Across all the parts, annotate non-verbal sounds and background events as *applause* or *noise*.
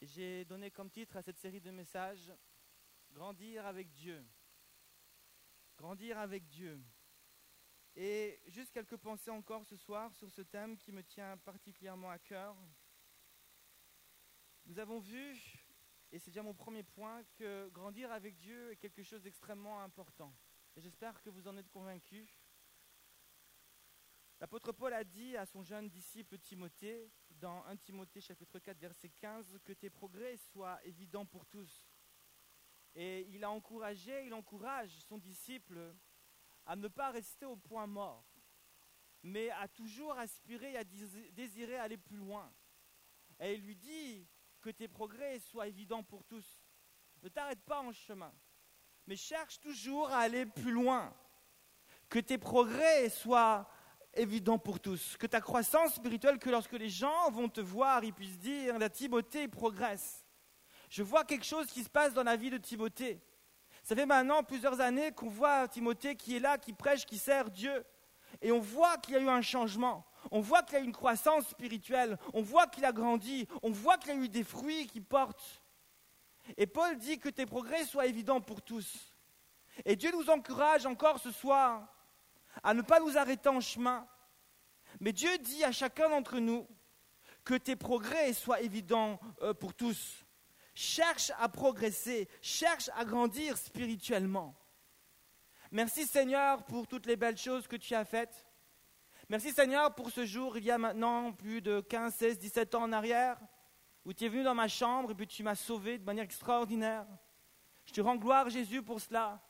J'ai donné comme titre à cette série de messages Grandir avec Dieu. Grandir avec Dieu. Et juste quelques pensées encore ce soir sur ce thème qui me tient particulièrement à cœur. Nous avons vu, et c'est déjà mon premier point, que grandir avec Dieu est quelque chose d'extrêmement important. Et j'espère que vous en êtes convaincus. L'apôtre Paul a dit à son jeune disciple Timothée, dans 1 Timothée chapitre 4 verset 15, que tes progrès soient évidents pour tous. Et il a encouragé, il encourage son disciple à ne pas rester au point mort, mais à toujours aspirer, à désirer aller plus loin. Et il lui dit que tes progrès soient évidents pour tous. Ne t'arrête pas en chemin, mais cherche toujours à aller plus loin. Que tes progrès soient évident pour tous. Que ta croissance spirituelle, que lorsque les gens vont te voir, ils puissent dire, la Timothée progresse. Je vois quelque chose qui se passe dans la vie de Timothée. Ça fait maintenant plusieurs années qu'on voit Timothée qui est là, qui prêche, qui sert Dieu. Et on voit qu'il y a eu un changement. On voit qu'il y a eu une croissance spirituelle. On voit qu'il a grandi. On voit qu'il y a eu des fruits qui portent. Et Paul dit que tes progrès soient évidents pour tous. Et Dieu nous encourage encore ce soir à ne pas nous arrêter en chemin. Mais Dieu dit à chacun d'entre nous que tes progrès soient évidents euh, pour tous. Cherche à progresser, cherche à grandir spirituellement. Merci Seigneur pour toutes les belles choses que tu as faites. Merci Seigneur pour ce jour, il y a maintenant plus de 15, 16, 17 ans en arrière, où tu es venu dans ma chambre et puis tu m'as sauvé de manière extraordinaire. Je te rends gloire Jésus pour cela.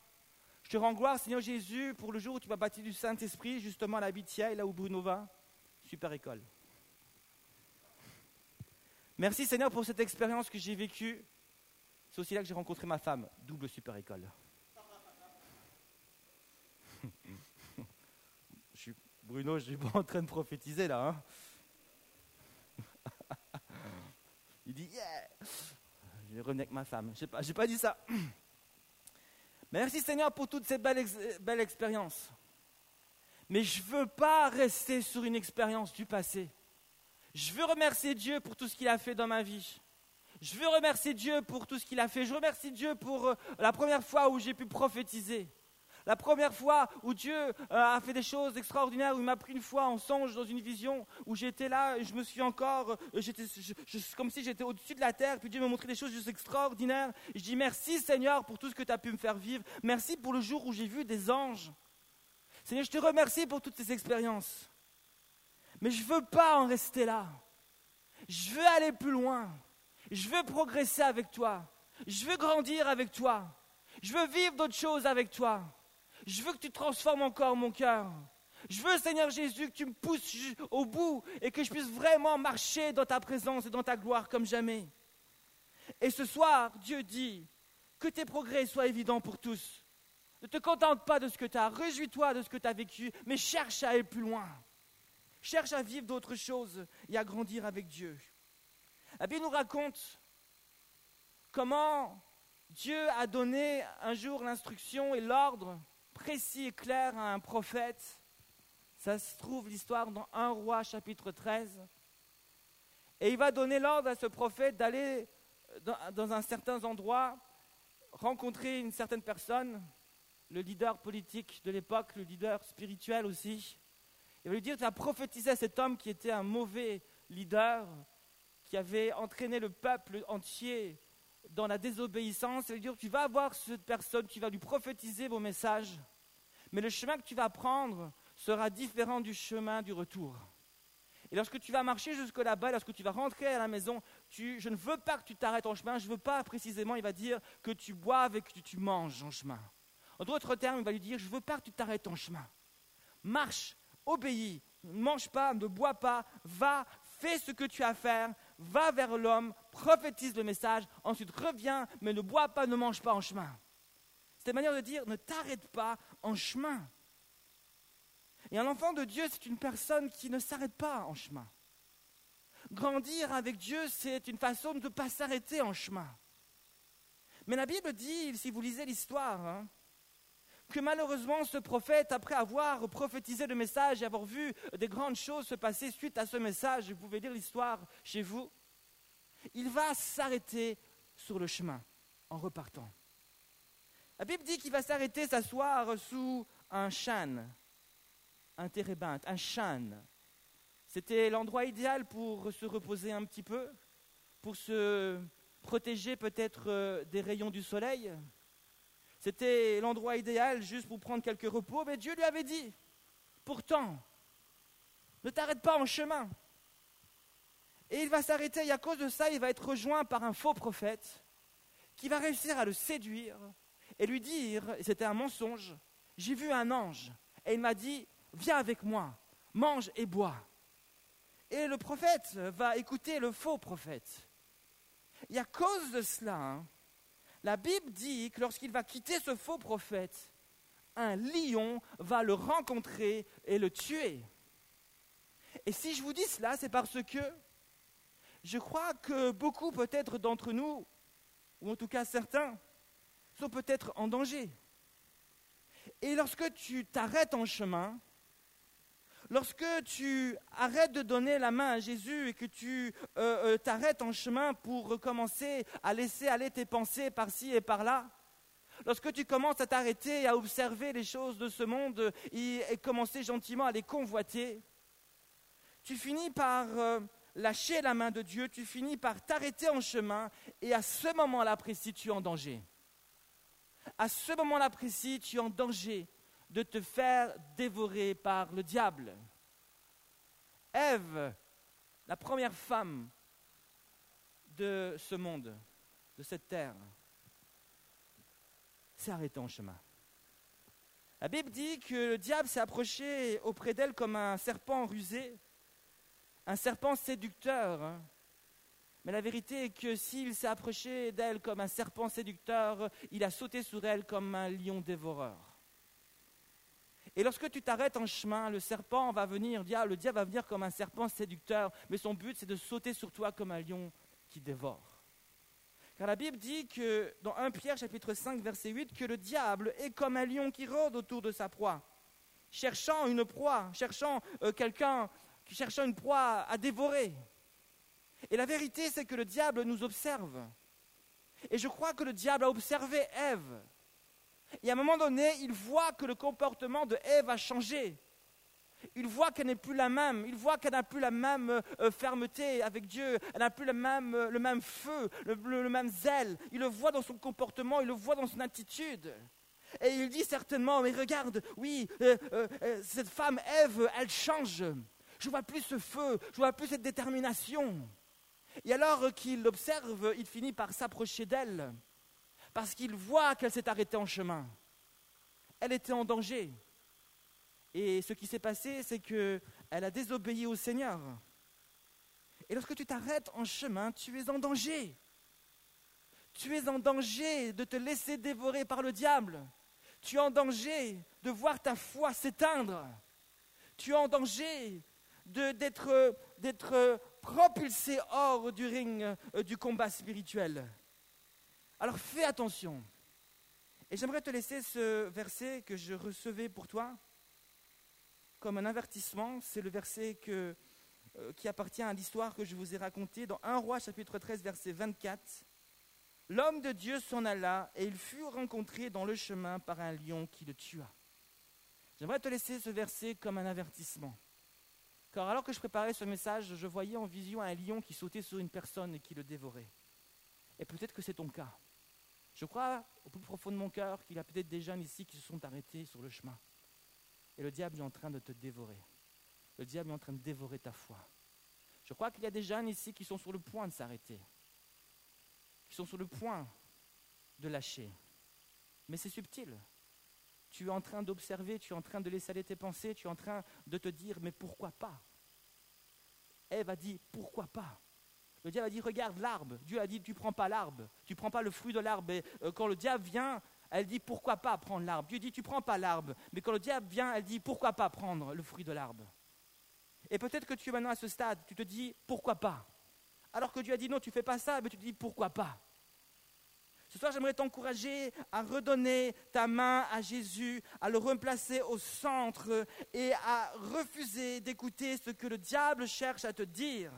Je rends gloire, Seigneur Jésus, pour le jour où tu m'as bâti du Saint-Esprit, justement à la Bitiaille, là où Bruno va. Super école. Merci, Seigneur, pour cette expérience que j'ai vécue. C'est aussi là que j'ai rencontré ma femme. Double super école. *laughs* Bruno, je ne suis pas en train de prophétiser là. Hein. *laughs* Il dit Yeah Je vais revenir avec ma femme. Je n'ai pas dit ça. Merci Seigneur pour toutes ces belles, expériences. Mais je ne veux pas rester sur une expérience du passé. Je veux remercier Dieu pour tout ce qu'il a fait dans ma vie. Je veux remercier Dieu pour tout ce qu'il a fait. Je remercie Dieu pour euh, la première fois où j'ai pu prophétiser. La première fois où Dieu euh, a fait des choses extraordinaires, où il m'a pris une fois en songe dans une vision, où j'étais là, je me suis encore, euh, j'étais, comme si j'étais au-dessus de la terre, puis Dieu m'a montré des choses juste extraordinaires. je dis merci Seigneur pour tout ce que tu as pu me faire vivre. Merci pour le jour où j'ai vu des anges. Seigneur, je te remercie pour toutes ces expériences. Mais je ne veux pas en rester là. Je veux aller plus loin. Je veux progresser avec toi. Je veux grandir avec toi. Je veux vivre d'autres choses avec toi. Je veux que tu transformes encore mon cœur. Je veux, Seigneur Jésus, que tu me pousses au bout et que je puisse vraiment marcher dans ta présence et dans ta gloire comme jamais. Et ce soir, Dieu dit que tes progrès soient évidents pour tous. Ne te contente pas de ce que tu as, réjouis-toi de ce que tu as vécu, mais cherche à aller plus loin. Cherche à vivre d'autres choses et à grandir avec Dieu. La nous raconte comment Dieu a donné un jour l'instruction et l'ordre précis et clair à un prophète. Ça se trouve l'histoire dans 1 roi chapitre 13. Et il va donner l'ordre à ce prophète d'aller dans, un certain endroit, rencontrer une certaine personne, le leader politique de l'époque, le leader spirituel aussi. Il va lui dire, tu as prophétisé à cet homme qui était un mauvais leader, qui avait entraîné le peuple entier dans la désobéissance. Va lui dire, tu vas voir cette personne, tu vas lui prophétiser vos messages. Mais le chemin que tu vas prendre sera différent du chemin du retour. Et lorsque tu vas marcher jusque là-bas, lorsque tu vas rentrer à la maison, je ne veux pas que tu t'arrêtes en chemin, je ne veux pas précisément, il va dire, que tu boives et que tu manges en chemin. En d'autres termes, il va lui dire, je ne veux pas que tu t'arrêtes en chemin. Marche, obéis, ne mange pas, ne bois pas, va, fais ce que tu as à faire, va vers l'homme, prophétise le message, ensuite reviens, mais ne bois pas, ne mange pas en chemin. C'est une manière de dire, ne t'arrête pas en chemin. Et un enfant de Dieu, c'est une personne qui ne s'arrête pas en chemin. Grandir avec Dieu, c'est une façon de ne pas s'arrêter en chemin. Mais la Bible dit, si vous lisez l'histoire, hein, que malheureusement ce prophète, après avoir prophétisé le message et avoir vu des grandes choses se passer suite à ce message, vous pouvez lire l'histoire chez vous, il va s'arrêter sur le chemin en repartant. La Bible dit qu'il va s'arrêter, s'asseoir sous un chêne, un térébinthe, un chêne. C'était l'endroit idéal pour se reposer un petit peu, pour se protéger peut-être euh, des rayons du soleil. C'était l'endroit idéal juste pour prendre quelques repos, mais Dieu lui avait dit, pourtant, ne t'arrête pas en chemin. Et il va s'arrêter, et à cause de ça, il va être rejoint par un faux prophète qui va réussir à le séduire et lui dire, et c'était un mensonge, j'ai vu un ange, et il m'a dit, viens avec moi, mange et bois. Et le prophète va écouter le faux prophète. Et à cause de cela, hein, la Bible dit que lorsqu'il va quitter ce faux prophète, un lion va le rencontrer et le tuer. Et si je vous dis cela, c'est parce que je crois que beaucoup peut-être d'entre nous, ou en tout cas certains, sont peut-être en danger. Et lorsque tu t'arrêtes en chemin, lorsque tu arrêtes de donner la main à Jésus et que tu euh, euh, t'arrêtes en chemin pour recommencer à laisser aller tes pensées par-ci et par-là, lorsque tu commences à t'arrêter à observer les choses de ce monde et, commencer gentiment à les convoiter, tu finis par euh, lâcher la main de Dieu, tu finis par t'arrêter en chemin et à ce moment-là précis, tu es en danger. À ce moment-là précis, tu es en danger de te faire dévorer par le diable. Ève, la première femme de ce monde, de cette terre, s'est arrêtée en chemin. La Bible dit que le diable s'est approché auprès d'elle comme un serpent rusé, un serpent séducteur. Hein. Mais la vérité est que s'il s'est approché d'elle comme un serpent séducteur, il a sauté sur elle comme un lion dévoreur. Et lorsque tu t'arrêtes en chemin, le serpent va venir, le diable va venir comme un serpent séducteur, mais son but c'est de sauter sur toi comme un lion qui dévore. Car la Bible dit que dans 1 Pierre chapitre 5 verset 8 que le diable est comme un lion qui rôde autour de sa proie, cherchant une proie, cherchant euh, quelqu'un, cherchant une proie à dévorer. Et la vérité c'est que le diable nous observe. Et je crois que le diable a observé Ève. Et à un moment donné, il voit que le comportement de Ève a changé. Il voit qu'elle n'est plus la même. Il voit qu'elle n'a plus la même euh, fermeté avec Dieu. Elle n'a plus le même, euh, le même feu, le, même zèle. Il le voit dans son comportement, il le voit dans son attitude. Et il dit certainement, mais regarde, oui, euh, cette femme Ève, elle change. Je vois plus ce feu, je vois plus cette détermination. Et alors qu'il l'observe, il finit par s'approcher d'elle parce qu'il voit qu'elle s'est arrêtée en chemin. Elle était en danger. Et ce qui s'est passé, c'est qu'elle a désobéi au Seigneur. Et lorsque tu t'arrêtes en chemin, tu es en danger. Tu es en danger de te laisser dévorer par le diable. Tu es en danger de voir ta foi s'éteindre. Tu es en danger d'être propulsé hors du ring euh, du combat spirituel. Alors fais attention. Et j'aimerais te laisser ce verset que je recevais pour toi comme un avertissement. C'est le verset euh, qui appartient à l'histoire que je vous ai racontée dans 1 Roi chapitre 13 verset 24. L'homme de Dieu s'en alla et il fut rencontré dans le chemin par un lion qui le tua. J'aimerais te laisser ce verset comme un avertissement. Car alors que je préparais ce message, je voyais en vision un lion qui sautait sur une personne et qui le dévorait. Et peut-être que c'est ton cas. Je crois au plus profond de mon cœur qu'il y a peut-être des jeunes ici qui se sont arrêtés sur le chemin. Et le diable est en train de te dévorer. Le diable est en train de dévorer ta foi. Je crois qu'il y a des jeunes ici qui sont sur le point de s'arrêter. Qui sont sur le point de lâcher. Mais c'est subtil. Tu es en train d'observer, tu es en train de laisser aller tes pensées, tu es en train de te dire, mais pourquoi pas? Ève a dit, pourquoi pas? Le diable a dit, regarde l'arbre. Dieu a dit, tu prends pas l'arbre. Tu prends pas le fruit de l'arbre. Et euh, quand le diable vient, elle dit, pourquoi pas prendre l'arbre? Dieu dit, tu prends pas l'arbre. Mais quand le diable vient, elle dit, pourquoi pas prendre le fruit de l'arbre? Et peut-être que tu es maintenant à ce stade, tu te dis, pourquoi pas? Alors que Dieu a dit, non, tu fais pas ça, mais tu te dis, pourquoi pas? Ce soir, j'aimerais t'encourager à redonner ta main à Jésus, à le replacer au centre et à refuser d'écouter ce que le diable cherche à te dire.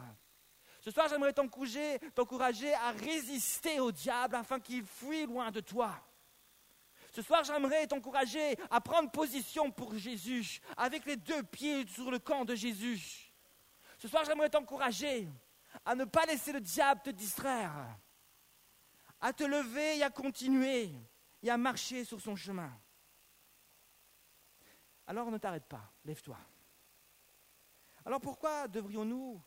Ce soir, j'aimerais t'encourager à résister au diable afin qu'il fuit loin de toi. Ce soir, j'aimerais t'encourager à prendre position pour Jésus, avec les deux pieds sur le camp de Jésus. Ce soir, j'aimerais t'encourager à ne pas laisser le diable te distraire, à te lever et à continuer et à marcher sur son chemin. Alors ne t'arrête pas, lève-toi. Alors pourquoi devrions-nous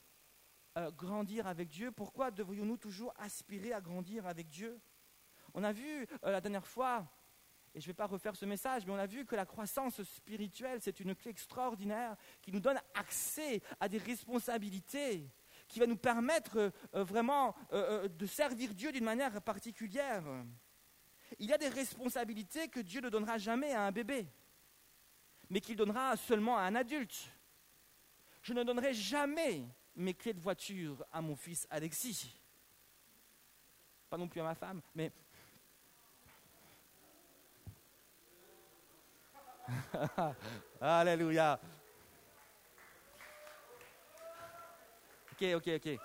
euh, grandir avec Dieu Pourquoi devrions-nous toujours aspirer à grandir avec Dieu? On a vu euh, la dernière fois, et je ne vais pas refaire ce message, mais on a vu que la croissance spirituelle, c'est une clé extraordinaire qui nous donne accès à des responsabilités, qui va nous permettre euh, vraiment de servir Dieu d'une manière particulière. Il y a des responsabilités que Dieu ne donnera jamais à un bébé, mais qu'il donnera seulement à un adulte. Je ne donnerai jamais mes clés de voiture à mon fils Alexis. Pas non plus à ma femme, mais... *laughs* Alléluia. Ok, ok, ok.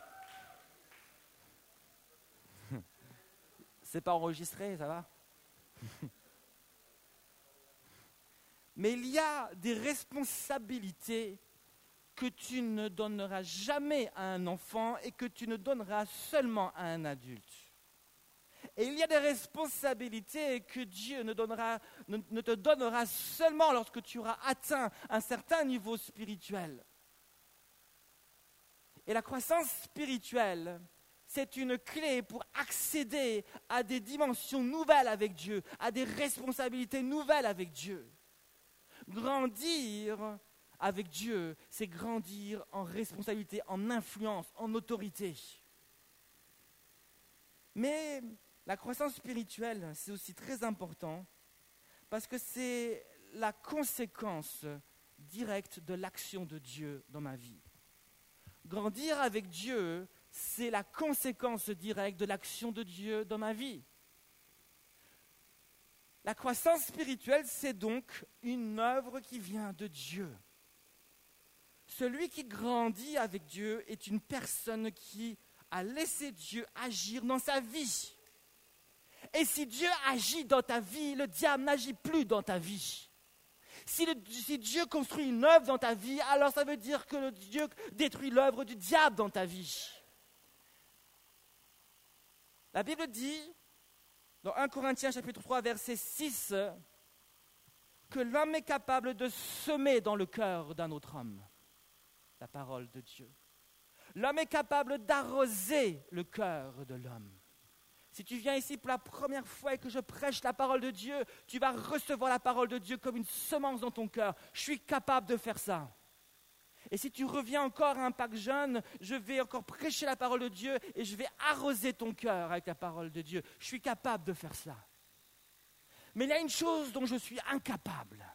*laughs* C'est pas enregistré, ça va? *laughs* Mais il y a des responsabilités que tu ne donneras jamais à un enfant et que tu ne donneras seulement à un adulte. Et il y a des responsabilités que Dieu ne, te donnera seulement lorsque tu auras atteint un certain niveau spirituel. Et la croissance spirituelle, c'est une clé pour accéder à des dimensions nouvelles avec Dieu, à des responsabilités nouvelles avec Dieu. Grandir avec Dieu, c'est grandir en responsabilité, en influence, en autorité. Mais la croissance spirituelle, c'est aussi très important parce que c'est la conséquence directe de l'action de Dieu dans ma vie. Grandir avec Dieu, c'est la conséquence directe de l'action de Dieu dans ma vie. La croissance spirituelle, c'est donc une œuvre qui vient de Dieu. Celui qui grandit avec Dieu est une personne qui a laissé Dieu agir dans sa vie. Et si Dieu agit dans ta vie, le diable n'agit plus dans ta vie. Si, Dieu construit une œuvre dans ta vie, alors ça veut dire que Dieu détruit l'œuvre du diable dans ta vie. La Bible dit, dans 1 Corinthiens chapitre 3, verset 6, que l'homme est capable de semer dans le cœur d'un autre homme la parole de Dieu. L'homme est capable d'arroser le cœur de l'homme. Si tu viens ici pour la première fois et que je prêche la parole de Dieu, tu vas recevoir la parole de Dieu comme une semence dans ton cœur. Je suis capable de faire ça. Et si tu reviens encore à un Pâques jeune, je vais encore prêcher la parole de Dieu et je vais arroser ton cœur avec la parole de Dieu. Je suis capable de faire ça. Mais il y a une chose dont je suis incapable.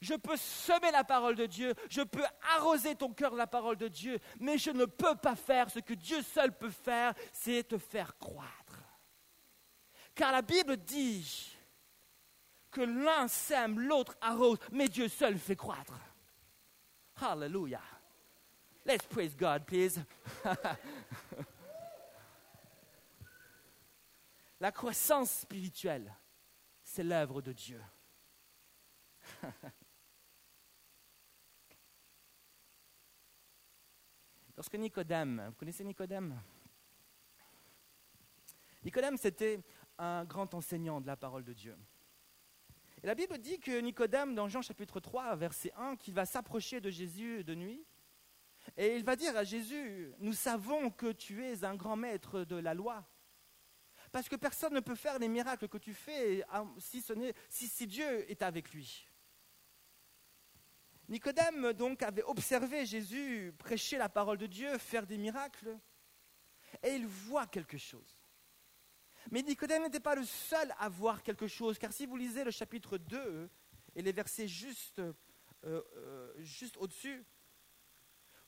Je peux semer la parole de Dieu, je peux arroser ton cœur de la parole de Dieu, mais je ne peux pas faire ce que Dieu seul peut faire, c'est te faire croître. Car la Bible dit que l'un sème, l'autre arrose, mais Dieu seul fait croître. Hallelujah. Let's praise God, please. *laughs* la croissance spirituelle, c'est l'œuvre de Dieu. *laughs* Lorsque Nicodème, vous connaissez Nicodème? Nicodème, c'était un grand enseignant de la parole de Dieu. Et la Bible dit que Nicodème, dans Jean chapitre 3, verset 1, qu'il va s'approcher de Jésus de nuit. Et il va dire à Jésus, nous savons que tu es un grand maître de la loi. Parce que personne ne peut faire les miracles que tu fais si, si Dieu est avec lui. Nicodème donc avait observé Jésus prêcher la parole de Dieu, faire des miracles, et il voit quelque chose. Mais Nicodème n'était pas le seul à voir quelque chose, car si vous lisez le chapitre 2 et les versets juste, euh, euh, juste au-dessus,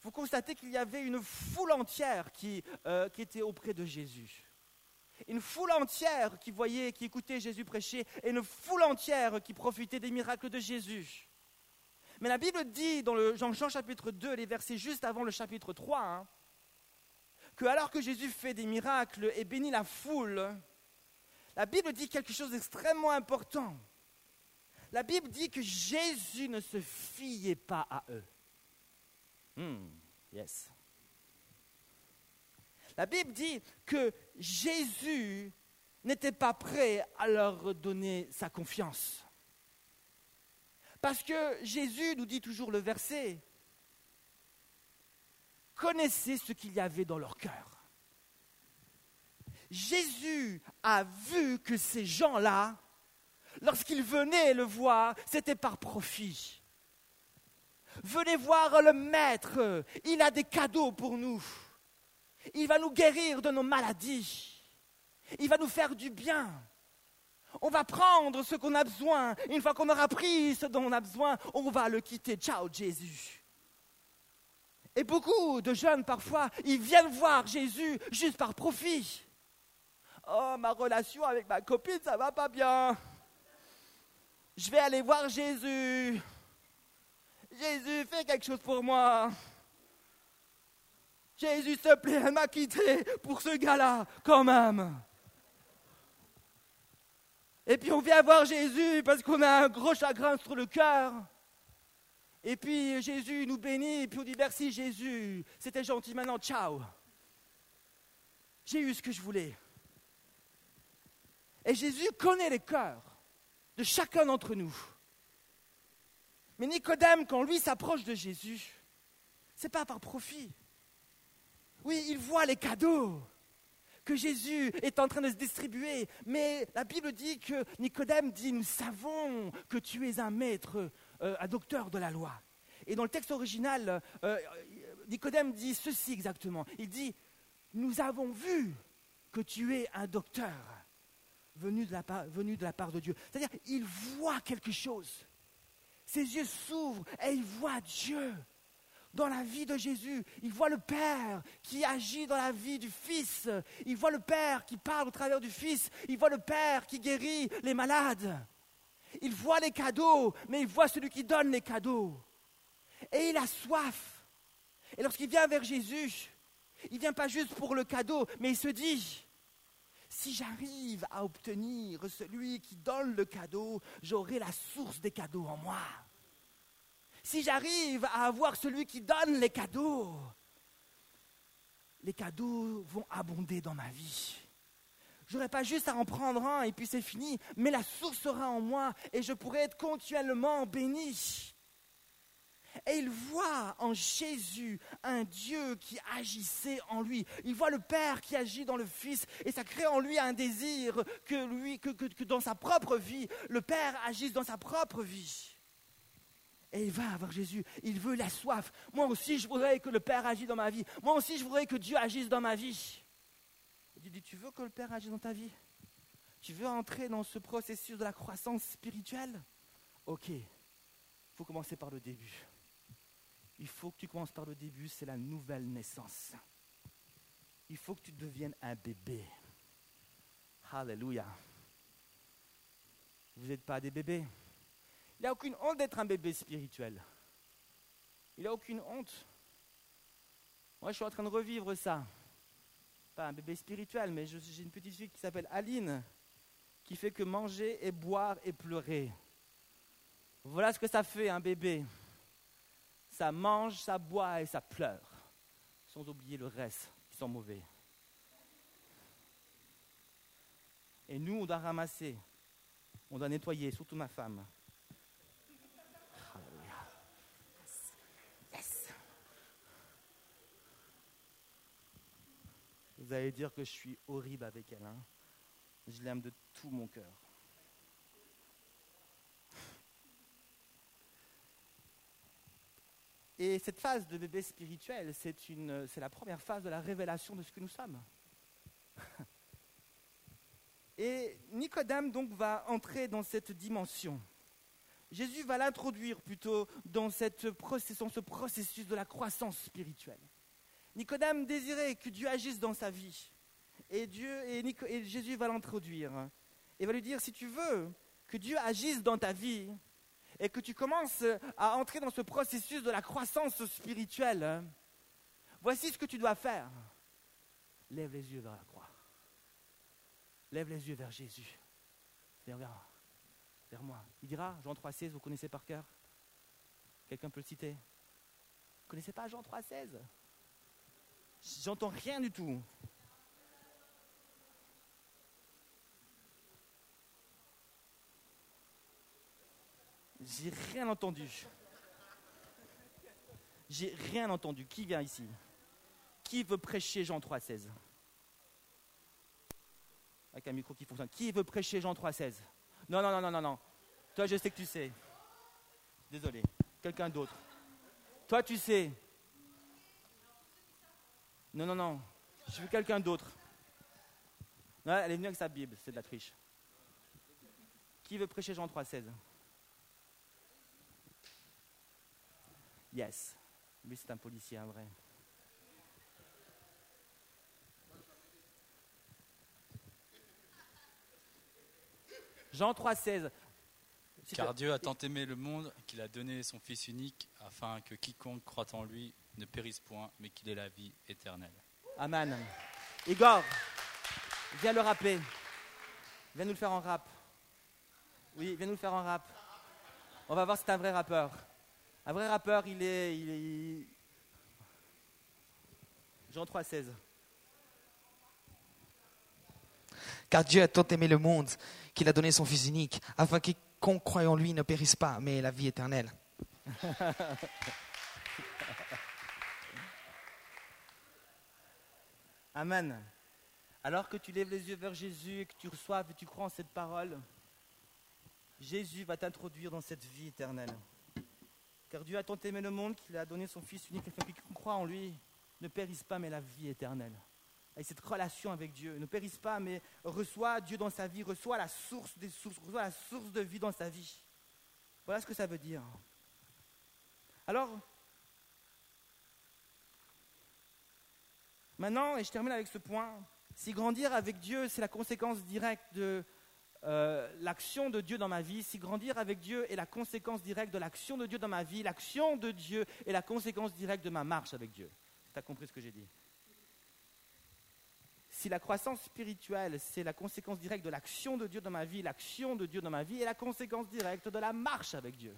vous constatez qu'il y avait une foule entière qui, euh, qui était auprès de Jésus. Une foule entière qui voyait, qui écoutait Jésus prêcher, et une foule entière qui profitait des miracles de Jésus. Mais la Bible dit dans le Jean, chapitre 2, les versets juste avant le chapitre 3, hein, que alors que Jésus fait des miracles et bénit la foule, la Bible dit quelque chose d'extrêmement important. La Bible dit que Jésus ne se fiait pas à eux. Hmm, yes. La Bible dit que Jésus n'était pas prêt à leur donner sa confiance. Parce que Jésus nous dit toujours le verset, connaissez ce qu'il y avait dans leur cœur. Jésus a vu que ces gens-là, lorsqu'ils venaient le voir, c'était par profit. Venez voir le Maître, il a des cadeaux pour nous. Il va nous guérir de nos maladies. Il va nous faire du bien. On va prendre ce qu'on a besoin. Une fois qu'on aura pris ce dont on a besoin, on va le quitter. Ciao Jésus. Et beaucoup de jeunes, parfois, ils viennent voir Jésus juste par profit. Oh, ma relation avec ma copine, ça va pas bien. Je vais aller voir Jésus. Jésus, fais quelque chose pour moi. Jésus, s'il te plaît, elle m'a quitté pour ce gars-là, quand même. Et puis on vient voir Jésus parce qu'on a un gros chagrin sur le cœur. Et puis Jésus nous bénit, et puis on dit merci Jésus, c'était gentil, maintenant ciao. J'ai eu ce que je voulais. Et Jésus connaît les cœurs de chacun d'entre nous. Mais Nicodème, quand lui s'approche de Jésus, ce n'est pas par profit. Oui, il voit les cadeaux que Jésus est en train de se distribuer. Mais la Bible dit que Nicodème dit, nous savons que tu es un maître, euh, un docteur de la loi. Et dans le texte original, euh, Nicodème dit ceci exactement. Il dit, nous avons vu que tu es un docteur venu de, la part de Dieu. C'est-à-dire, il voit quelque chose. Ses yeux s'ouvrent et il voit Dieu dans la vie de Jésus. Il voit le Père qui agit dans la vie du Fils. Il voit le Père qui parle au travers du Fils. Il voit le Père qui guérit les malades. Il voit les cadeaux, mais il voit celui qui donne les cadeaux. Et il a soif. Et lorsqu'il vient vers Jésus, il ne vient pas juste pour le cadeau, mais il se dit, si j'arrive à obtenir celui qui donne le cadeau, j'aurai la source des cadeaux en moi si j'arrive à avoir celui qui donne les cadeaux, les cadeaux vont abonder dans ma vie. Je n'aurai pas juste à en prendre un et puis c'est fini, mais la source sera en moi et je pourrai être continuellement béni. Et il voit en Jésus un Dieu qui agissait en lui. Il voit le Père qui agit dans le Fils et ça crée en lui un désir que, lui, que, que dans sa propre vie, le Père agisse dans sa propre vie. Et il va avoir Jésus. Il veut la soif. Moi aussi, je voudrais que le Père agisse dans ma vie. Moi aussi, je voudrais que Dieu agisse dans ma vie. Il dit, tu veux que le Père agisse dans ta vie? Tu veux entrer dans ce processus de la croissance spirituelle? Ok. Il faut commencer par le début. Il faut que tu commences par le début, c'est la nouvelle naissance. Il faut que tu deviennes un bébé. Alléluia. Vous n'êtes pas des bébés? Il n'a aucune honte d'être un bébé spirituel. Il n'a aucune honte. Moi, je suis en train de revivre ça. Pas un bébé spirituel, mais j'ai une petite fille qui s'appelle Aline, qui fait que manger et boire et pleurer. Voilà ce que ça fait un bébé. Ça mange, ça boit et ça pleure. Sans oublier le reste, qui sont mauvais. Et nous, on doit ramasser, on doit nettoyer, surtout ma femme. Vous allez dire que je suis horrible avec elle. Hein. Je l'aime de tout mon cœur. Et cette phase de bébé spirituel, c'est, c'est la première phase de la révélation de ce que nous sommes. *laughs* Et Nicodème donc va entrer dans cette dimension. Jésus va l'introduire plutôt dans, cette dans ce processus de la croissance spirituelle. Nicodème désirait que Dieu agisse dans sa vie. Et, Jésus va l'introduire. Et va lui dire, si tu veux que Dieu agisse dans ta vie, et que tu commences à entrer dans ce processus de la croissance spirituelle, voici ce que tu dois faire. lève les yeux vers la croix. Lève les yeux vers Jésus. Vers moi. Il dira, Jean 3,16, vous connaissez par cœur? Quelqu'un peut le citer? Vous ne connaissez pas Jean 3,16 J'entends rien du tout. J'ai rien entendu. J'ai rien entendu. Qui vient ici? Qui veut prêcher Jean 3,16 Avec un micro qui fonctionne. Qui veut prêcher Jean 3,16 Non, non, non, non, non, non. Toi, je sais que tu sais. Désolé. Quelqu'un d'autre. Toi, tu sais. Non, non, non. Je veux quelqu'un d'autre. Elle est venue avec sa Bible, c'est de la triche. Qui veut prêcher Jean 3,16 Yes. Lui, c'est un policier, un vrai. Jean 3,16. Car Dieu a tant aimé le monde qu'il a donné son Fils unique afin que quiconque croit en lui ne périsse point, mais qu'il ait la vie éternelle. Amen. Igor, viens le rappeler. Viens nous le faire en rap. Oui, viens nous le faire en rap. On va voir si c'est un vrai rappeur. Un vrai rappeur, il est. Il est Jean 3, 16. Car Dieu a tant aimé le monde qu'il a donné son Fils unique, afin que qu'on croit en lui ne périsse pas, mais ait la vie éternelle. *laughs* Amen. Alors que tu lèves les yeux vers Jésus et que tu reçois et tu crois en cette parole, Jésus va t'introduire dans cette vie éternelle. Car Dieu a tant aimé le monde qu'il a donné son Fils unique afin que croit en lui ne périsse pas, mais la vie éternelle. Et cette relation avec Dieu, ne périsse pas, mais reçoit Dieu dans sa vie, reçoit la source des sources, reçoit la source de vie dans sa vie. Voilà ce que ça veut dire. Alors, maintenant, et je termine avec ce point, si grandir avec Dieu, c'est la conséquence directe de euh, l'action de Dieu dans ma vie, si grandir avec Dieu est la conséquence directe de l'action de Dieu dans ma vie, l'action de Dieu est la conséquence directe de ma marche avec Dieu. Tu as compris ce que j'ai dit? Si la croissance spirituelle, c'est la conséquence directe de l'action de Dieu dans ma vie, l'action de Dieu dans ma vie est la conséquence directe de la marche avec Dieu,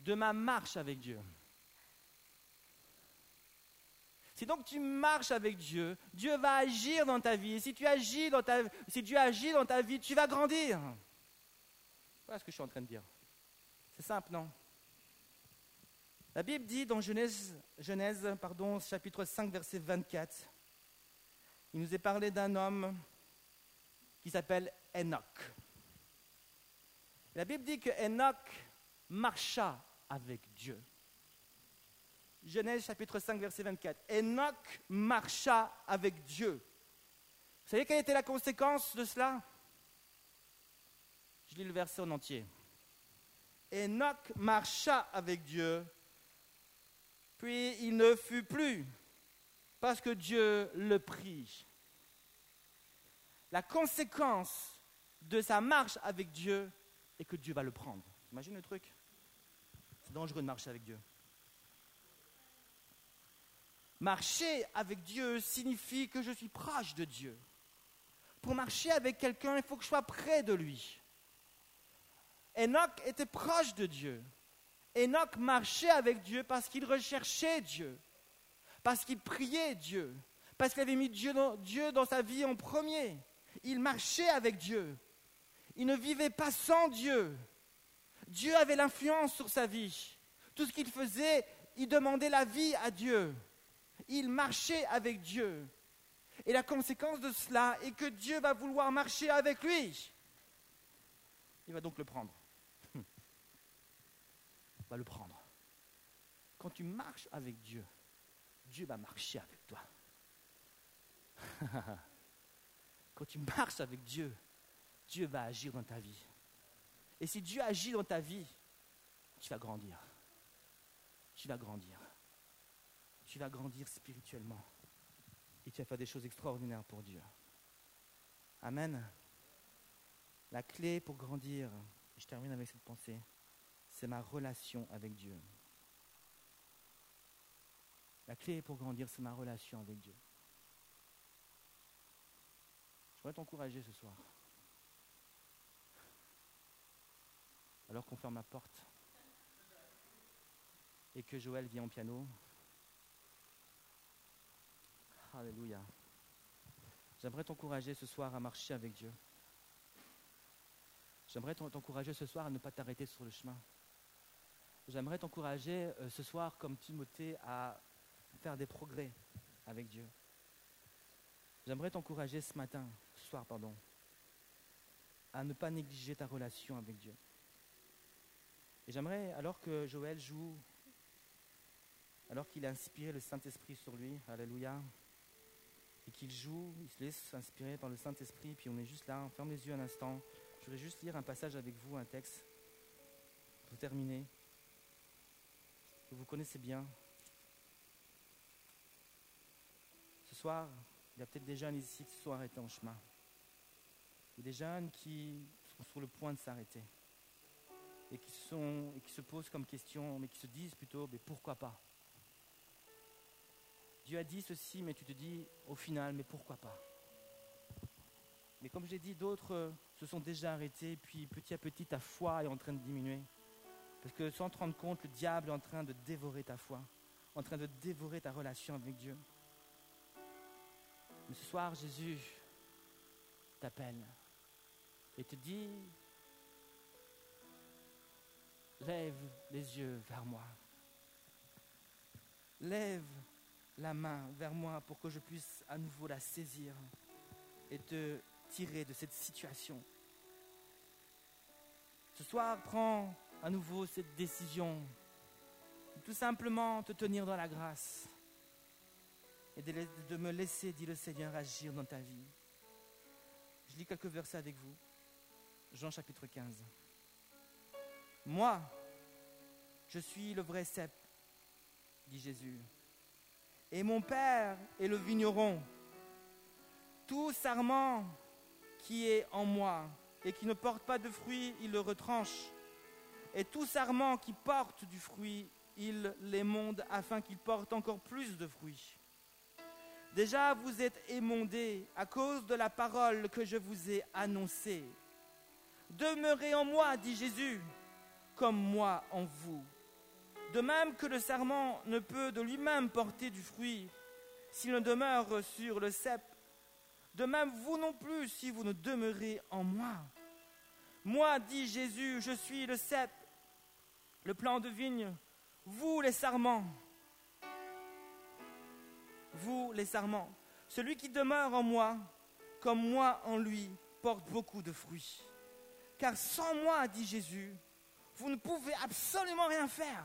de ma marche avec Dieu. Si donc tu marches avec Dieu, Dieu va agir dans ta vie. Et si tu agis dans ta, si Dieu agit dans ta vie, tu vas grandir. Voilà ce que je suis en train de dire. C'est simple, non? La Bible dit dans Genèse, Genèse pardon, chapitre 5, verset 24, il nous est parlé d'un homme qui s'appelle Enoch. La Bible dit que Enoch marcha avec Dieu. Genèse chapitre 5, verset 24. Enoch marcha avec Dieu. Vous savez quelle était la conséquence de cela? Je lis le verset en entier. Enoch marcha avec Dieu, puis il ne fut plus, parce que Dieu le prit. La conséquence de sa marche avec Dieu est que Dieu va le prendre. Imagine le truc. C'est dangereux de marcher avec Dieu. Marcher avec Dieu signifie que je suis proche de Dieu. Pour marcher avec quelqu'un, il faut que je sois près de lui. Enoch était proche de Dieu. Enoch marchait avec Dieu parce qu'il recherchait Dieu, parce qu'il priait Dieu, parce qu'il avait mis Dieu dans, Dieu dans sa vie en premier. Il marchait avec Dieu. Il ne vivait pas sans Dieu. Dieu avait l'influence sur sa vie. Tout ce qu'il faisait, il demandait la vie à Dieu il marchait avec Dieu. Et la conséquence de cela est que Dieu va vouloir marcher avec lui. Il va donc le prendre. Il *laughs* va le prendre. Quand tu marches avec Dieu, Dieu va marcher avec toi. *laughs* Quand tu marches avec Dieu, Dieu va agir dans ta vie. Et si Dieu agit dans ta vie, tu vas grandir. Tu vas grandir tu vas grandir spirituellement et tu vas faire des choses extraordinaires pour Dieu. Amen. La clé pour grandir, je termine avec cette pensée, c'est ma relation avec Dieu. La clé pour grandir, c'est ma relation avec Dieu. voudrais t'encourager ce soir. Alors qu'on ferme la porte et que Joël vient au piano. Alléluia. J'aimerais t'encourager ce soir à marcher avec Dieu. J'aimerais t'encourager ce soir à ne pas t'arrêter sur le chemin. J'aimerais t'encourager euh, ce soir, comme Timothée, à faire des progrès avec Dieu. J'aimerais t'encourager ce matin, ce soir, pardon, à ne pas négliger ta relation avec Dieu. Et j'aimerais, alors que Joël joue, alors qu'il a inspiré le Saint-Esprit sur lui, Alléluia, et qu'il joue, il se laisse inspirer par le Saint-Esprit, puis on est juste là, on ferme les yeux un instant. Je voudrais juste lire un passage avec vous, un texte, pour terminer, que vous connaissez bien. Ce soir, il y a peut-être des jeunes ici qui se sont arrêtés en chemin. Il y a des jeunes qui sont sur le point de s'arrêter et qui, sont, et qui se posent comme question, mais qui se disent plutôt, mais pourquoi pas? Dieu a dit ceci, mais tu te dis au final, mais pourquoi pas? Mais comme j'ai dit, d'autres euh, se sont déjà arrêtés, puis petit à petit, ta foi est en train de diminuer. Parce que sans te rendre compte, le diable est en train de dévorer ta foi, en train de dévorer ta relation avec Dieu. Mais ce soir, Jésus t'appelle et te dit, lève les yeux vers moi. Lève la main vers moi pour que je puisse à nouveau la saisir et te tirer de cette situation. Ce soir, prends à nouveau cette décision tout simplement te tenir dans la grâce et de, de me laisser, dit le Seigneur, agir dans ta vie. Je lis quelques versets avec vous. Jean chapitre 15. Moi, je suis le vrai cep, dit Jésus et mon Père est le vigneron. Tout sarment qui est en moi et qui ne porte pas de fruit, il le retranche. Et tout sarment qui porte du fruit, il l'émonde afin qu'il porte encore plus de fruits. Déjà vous êtes émondés à cause de la parole que je vous ai annoncée. Demeurez en moi, dit Jésus, comme moi en vous. De même que le serment ne peut de lui-même porter du fruit s'il ne demeure sur le cep, de même vous non plus si vous ne demeurez en moi. Moi, dit Jésus, je suis le cep, le plan de vigne, vous les sarments. Vous les sarments. Celui qui demeure en moi, comme moi en lui, porte beaucoup de fruits. Car sans moi, dit Jésus, vous ne pouvez absolument rien faire.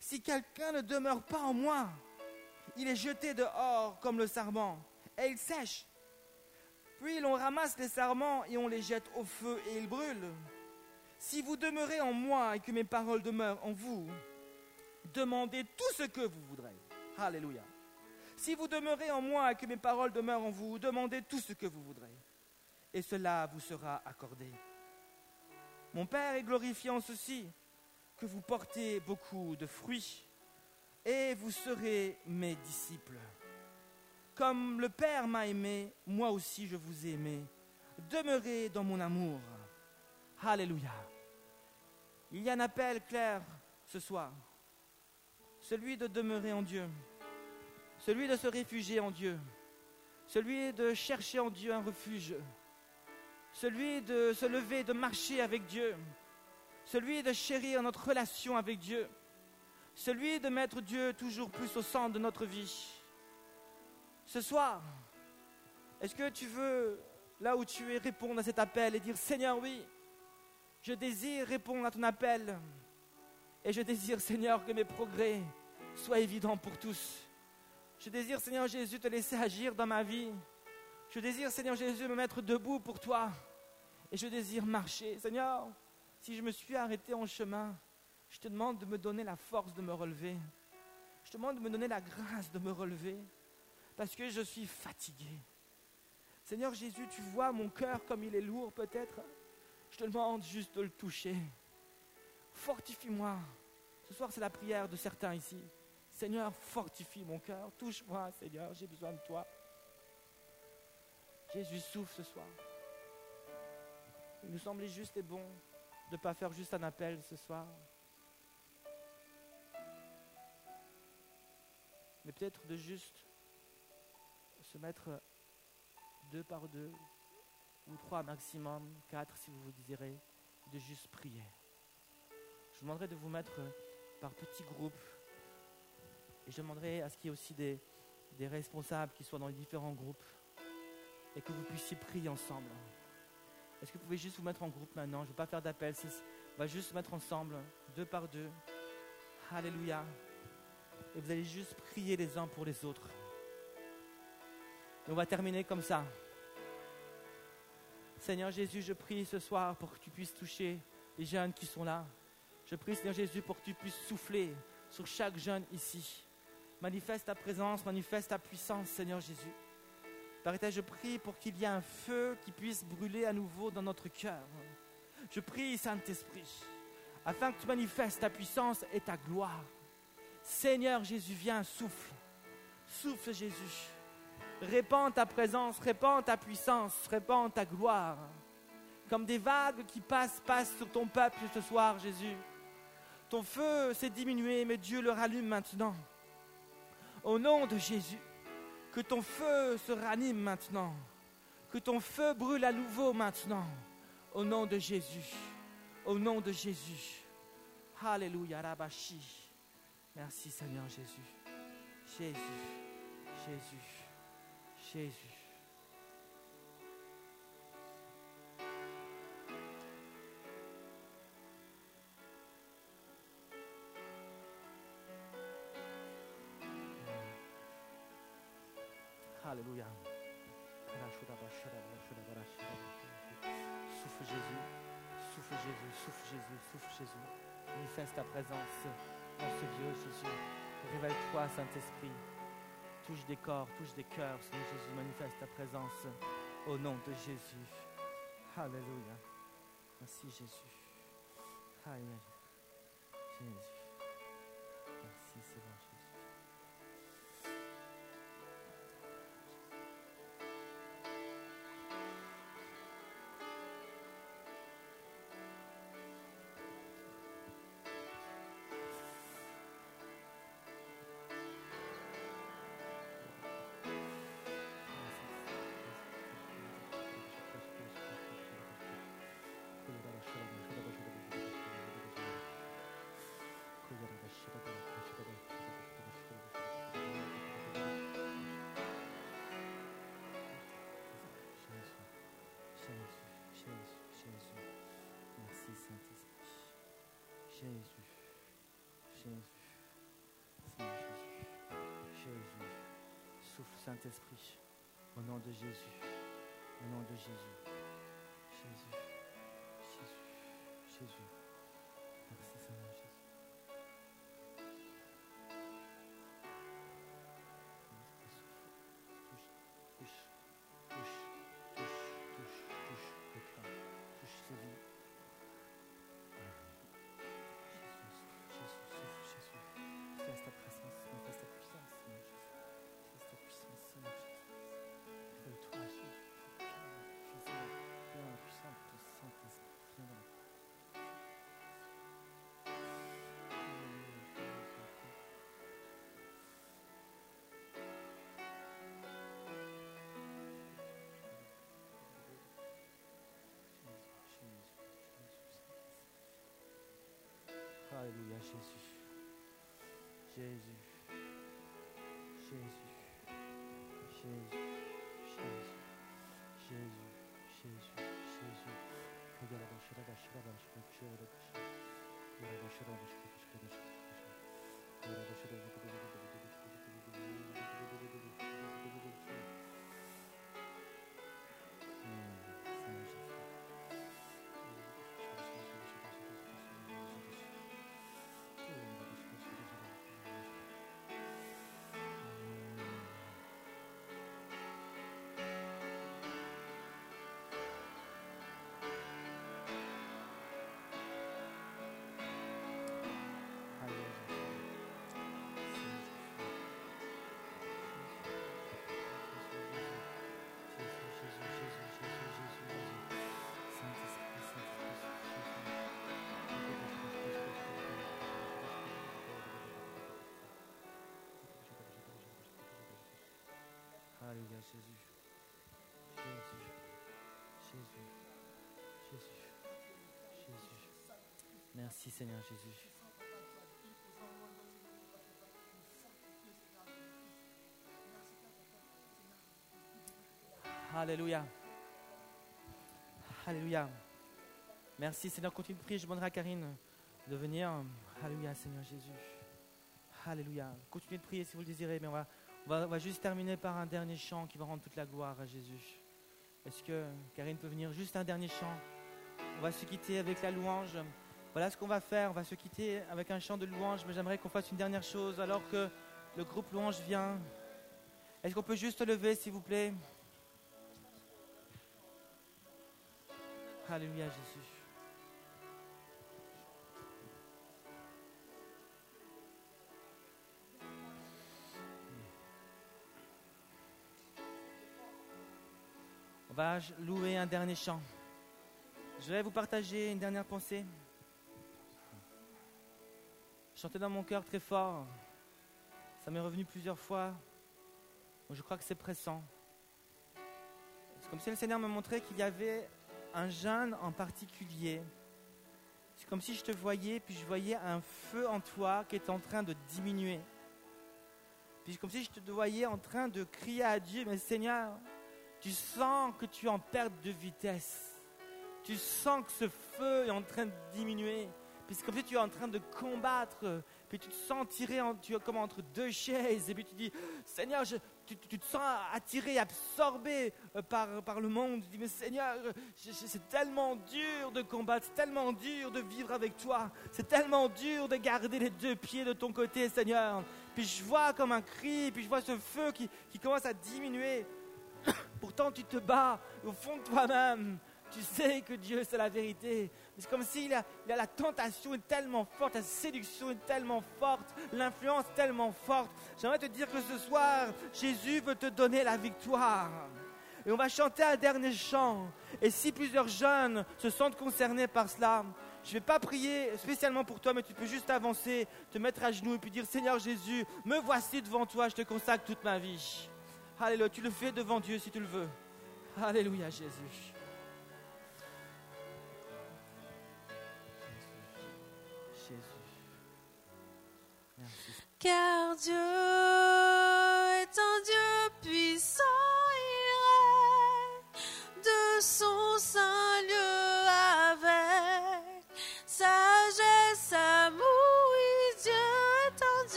Si quelqu'un ne demeure pas en moi, il est jeté dehors comme le sarment, et il sèche. Puis l'on ramasse les sarments et on les jette au feu et ils brûlent. Si vous demeurez en moi et que mes paroles demeurent en vous, demandez tout ce que vous voudrez. Alléluia. Si vous demeurez en moi et que mes paroles demeurent en vous, demandez tout ce que vous voudrez. Et cela vous sera accordé. Mon Père est glorifié en ceci, que vous portez beaucoup de fruits et vous serez mes disciples. Comme le Père m'a aimé, moi aussi je vous ai aimé. Demeurez dans mon amour. Alléluia. Il y a un appel clair ce soir. Celui de demeurer en Dieu. Celui de se réfugier en Dieu. Celui de chercher en Dieu un refuge. Celui de se lever, de marcher avec Dieu celui de chérir notre relation avec Dieu, celui de mettre Dieu toujours plus au centre de notre vie. Ce soir, est-ce que tu veux, là où tu es, répondre à cet appel et dire, Seigneur, oui, je désire répondre à ton appel. Et je désire, Seigneur, que mes progrès soient évidents pour tous. Je désire, Seigneur Jésus, te laisser agir dans ma vie. Je désire, Seigneur Jésus, me mettre debout pour toi. Et je désire marcher. Seigneur, si je me suis arrêté en chemin, je te demande de me donner la force de me relever. Je te demande de me donner la grâce de me relever. Parce que je suis fatigué. Seigneur Jésus, tu vois mon cœur comme il est lourd peut-être. Je te demande juste de le toucher. Fortifie-moi. Ce soir, c'est la prière de certains ici. Seigneur, fortifie mon cœur. Touche-moi, Seigneur, j'ai besoin de toi. Jésus souffle ce soir. Il nous semblait juste et bon de ne pas faire juste un appel ce soir. Mais peut-être de juste se mettre deux par deux, ou trois maximum, quatre si vous vous désirez, de juste prier. Je vous demanderai de vous mettre par petits groupes. Et je demanderai à ce qu'il y ait aussi des, des responsables qui soient dans les différents groupes et que vous puissiez prier ensemble. Est-ce que vous pouvez juste vous mettre en groupe maintenant? Je ne vais pas faire d'appel. On va juste se mettre ensemble, deux par deux. Alléluia. Et vous allez juste prier les uns pour les autres. Et on va terminer comme ça. Seigneur Jésus, je prie ce soir pour que tu puisses toucher les jeunes qui sont là. Je prie, Seigneur Jésus, pour que tu puisses souffler sur chaque jeune ici. Manifeste ta présence, manifeste ta puissance, Seigneur Jésus. Père je prie pour qu'il y ait un feu qui puisse brûler à nouveau dans notre cœur. Je prie, Saint-Esprit, afin que tu manifestes ta puissance et ta gloire. Seigneur Jésus, viens, souffle. Souffle Jésus. Répands ta présence, répands ta puissance, répands ta gloire. Comme des vagues qui passent, passent sur ton peuple ce soir, Jésus. Ton feu s'est diminué, mais Dieu le rallume maintenant. Au nom de Jésus, que ton feu se ranime maintenant. Que ton feu brûle à nouveau maintenant. Au nom de Jésus. Au nom de Jésus. Alléluia, Rabashi. Merci Seigneur Jésus. Jésus. Jésus. Jésus. Alléluia. Souffle Jésus, souffle Jésus, souffle Jésus, souffle Jésus. Manifeste ta présence dans ce lieu, Jésus. Révèle-toi, Saint-Esprit. Touche des corps, touche des cœurs, Seigneur Jésus. Manifeste ta présence au nom de Jésus. Alléluia. Merci Jésus. Amen. Jésus. Saint-Esprit, au nom de Jésus, au nom de Jésus, Jésus, Jésus, Jésus. Aleluia, Jesus. Jesus. Jesus. Jesus. Jesus. Jesus. Jesus. Jesus. Kudera başıra başıra başıra başıra başıra başıra başıra başıra başıra başıra başıra Jésus. Jésus. Jésus. Jésus. Jésus. Merci Seigneur Jésus. Alléluia. Alléluia. Merci Seigneur, continue de prier. Je demanderai à Karine de venir. Alléluia Seigneur Jésus. Alléluia. Continuez de prier si vous le désirez, mais on va, on va, juste terminer par un dernier chant qui va rendre toute la gloire à Jésus. Est-ce que Karine peut venir Juste un dernier chant? On va se quitter avec la louange. Voilà ce qu'on va faire. On va se quitter avec un chant de louange, mais j'aimerais qu'on fasse une dernière chose alors que le groupe louange vient. Est-ce qu'on peut juste lever, s'il vous plaît? Alléluia, Jésus. Louer un dernier chant. Je vais vous partager une dernière pensée. Chanter dans mon cœur très fort. Ça m'est revenu plusieurs fois. Je crois que c'est pressant. C'est comme si le Seigneur me montrait qu'il y avait un jeûne en particulier. C'est comme si je te voyais, puis je voyais un feu en toi qui est en train de diminuer. Puis c'est comme si je te voyais en train de crier à Dieu, mais Seigneur, tu sens que tu es en perte de vitesse. Tu sens que ce feu est en train de diminuer. Puis c'est comme si tu es en train de combattre. Puis tu te sens tiré en, tu es comme entre deux chaises. Et puis tu dis, Seigneur, je- tu, tu te sens attiré, absorbé euh, par, par le monde. Tu dis, mais Seigneur, c'est tellement dur de combattre, c'est tellement dur de vivre avec toi. C'est tellement dur de garder les deux pieds de ton côté, Seigneur. Puis je vois comme un cri, puis je vois ce feu qui, qui commence à diminuer. Pourtant, tu te bats au fond de toi-même. Tu sais que Dieu, c'est la vérité. C'est comme si la, la- la tentation est tellement forte, la séduction est tellement forte, l'influence tellement forte. J'aimerais te dire que ce soir, Jésus veut te donner la victoire. Et on va chanter un dernier chant. Et si plusieurs jeunes se sentent concernés par cela, je ne vais pas prier spécialement pour toi, mais tu peux juste avancer, te mettre à genoux et puis dire Seigneur Jésus, me voici devant toi, je te consacre toute ma vie. Alléluia, tu le fais devant Dieu si tu le veux. Alléluia Jésus. Jésus. Merci. Car Dieu est un Dieu puissant,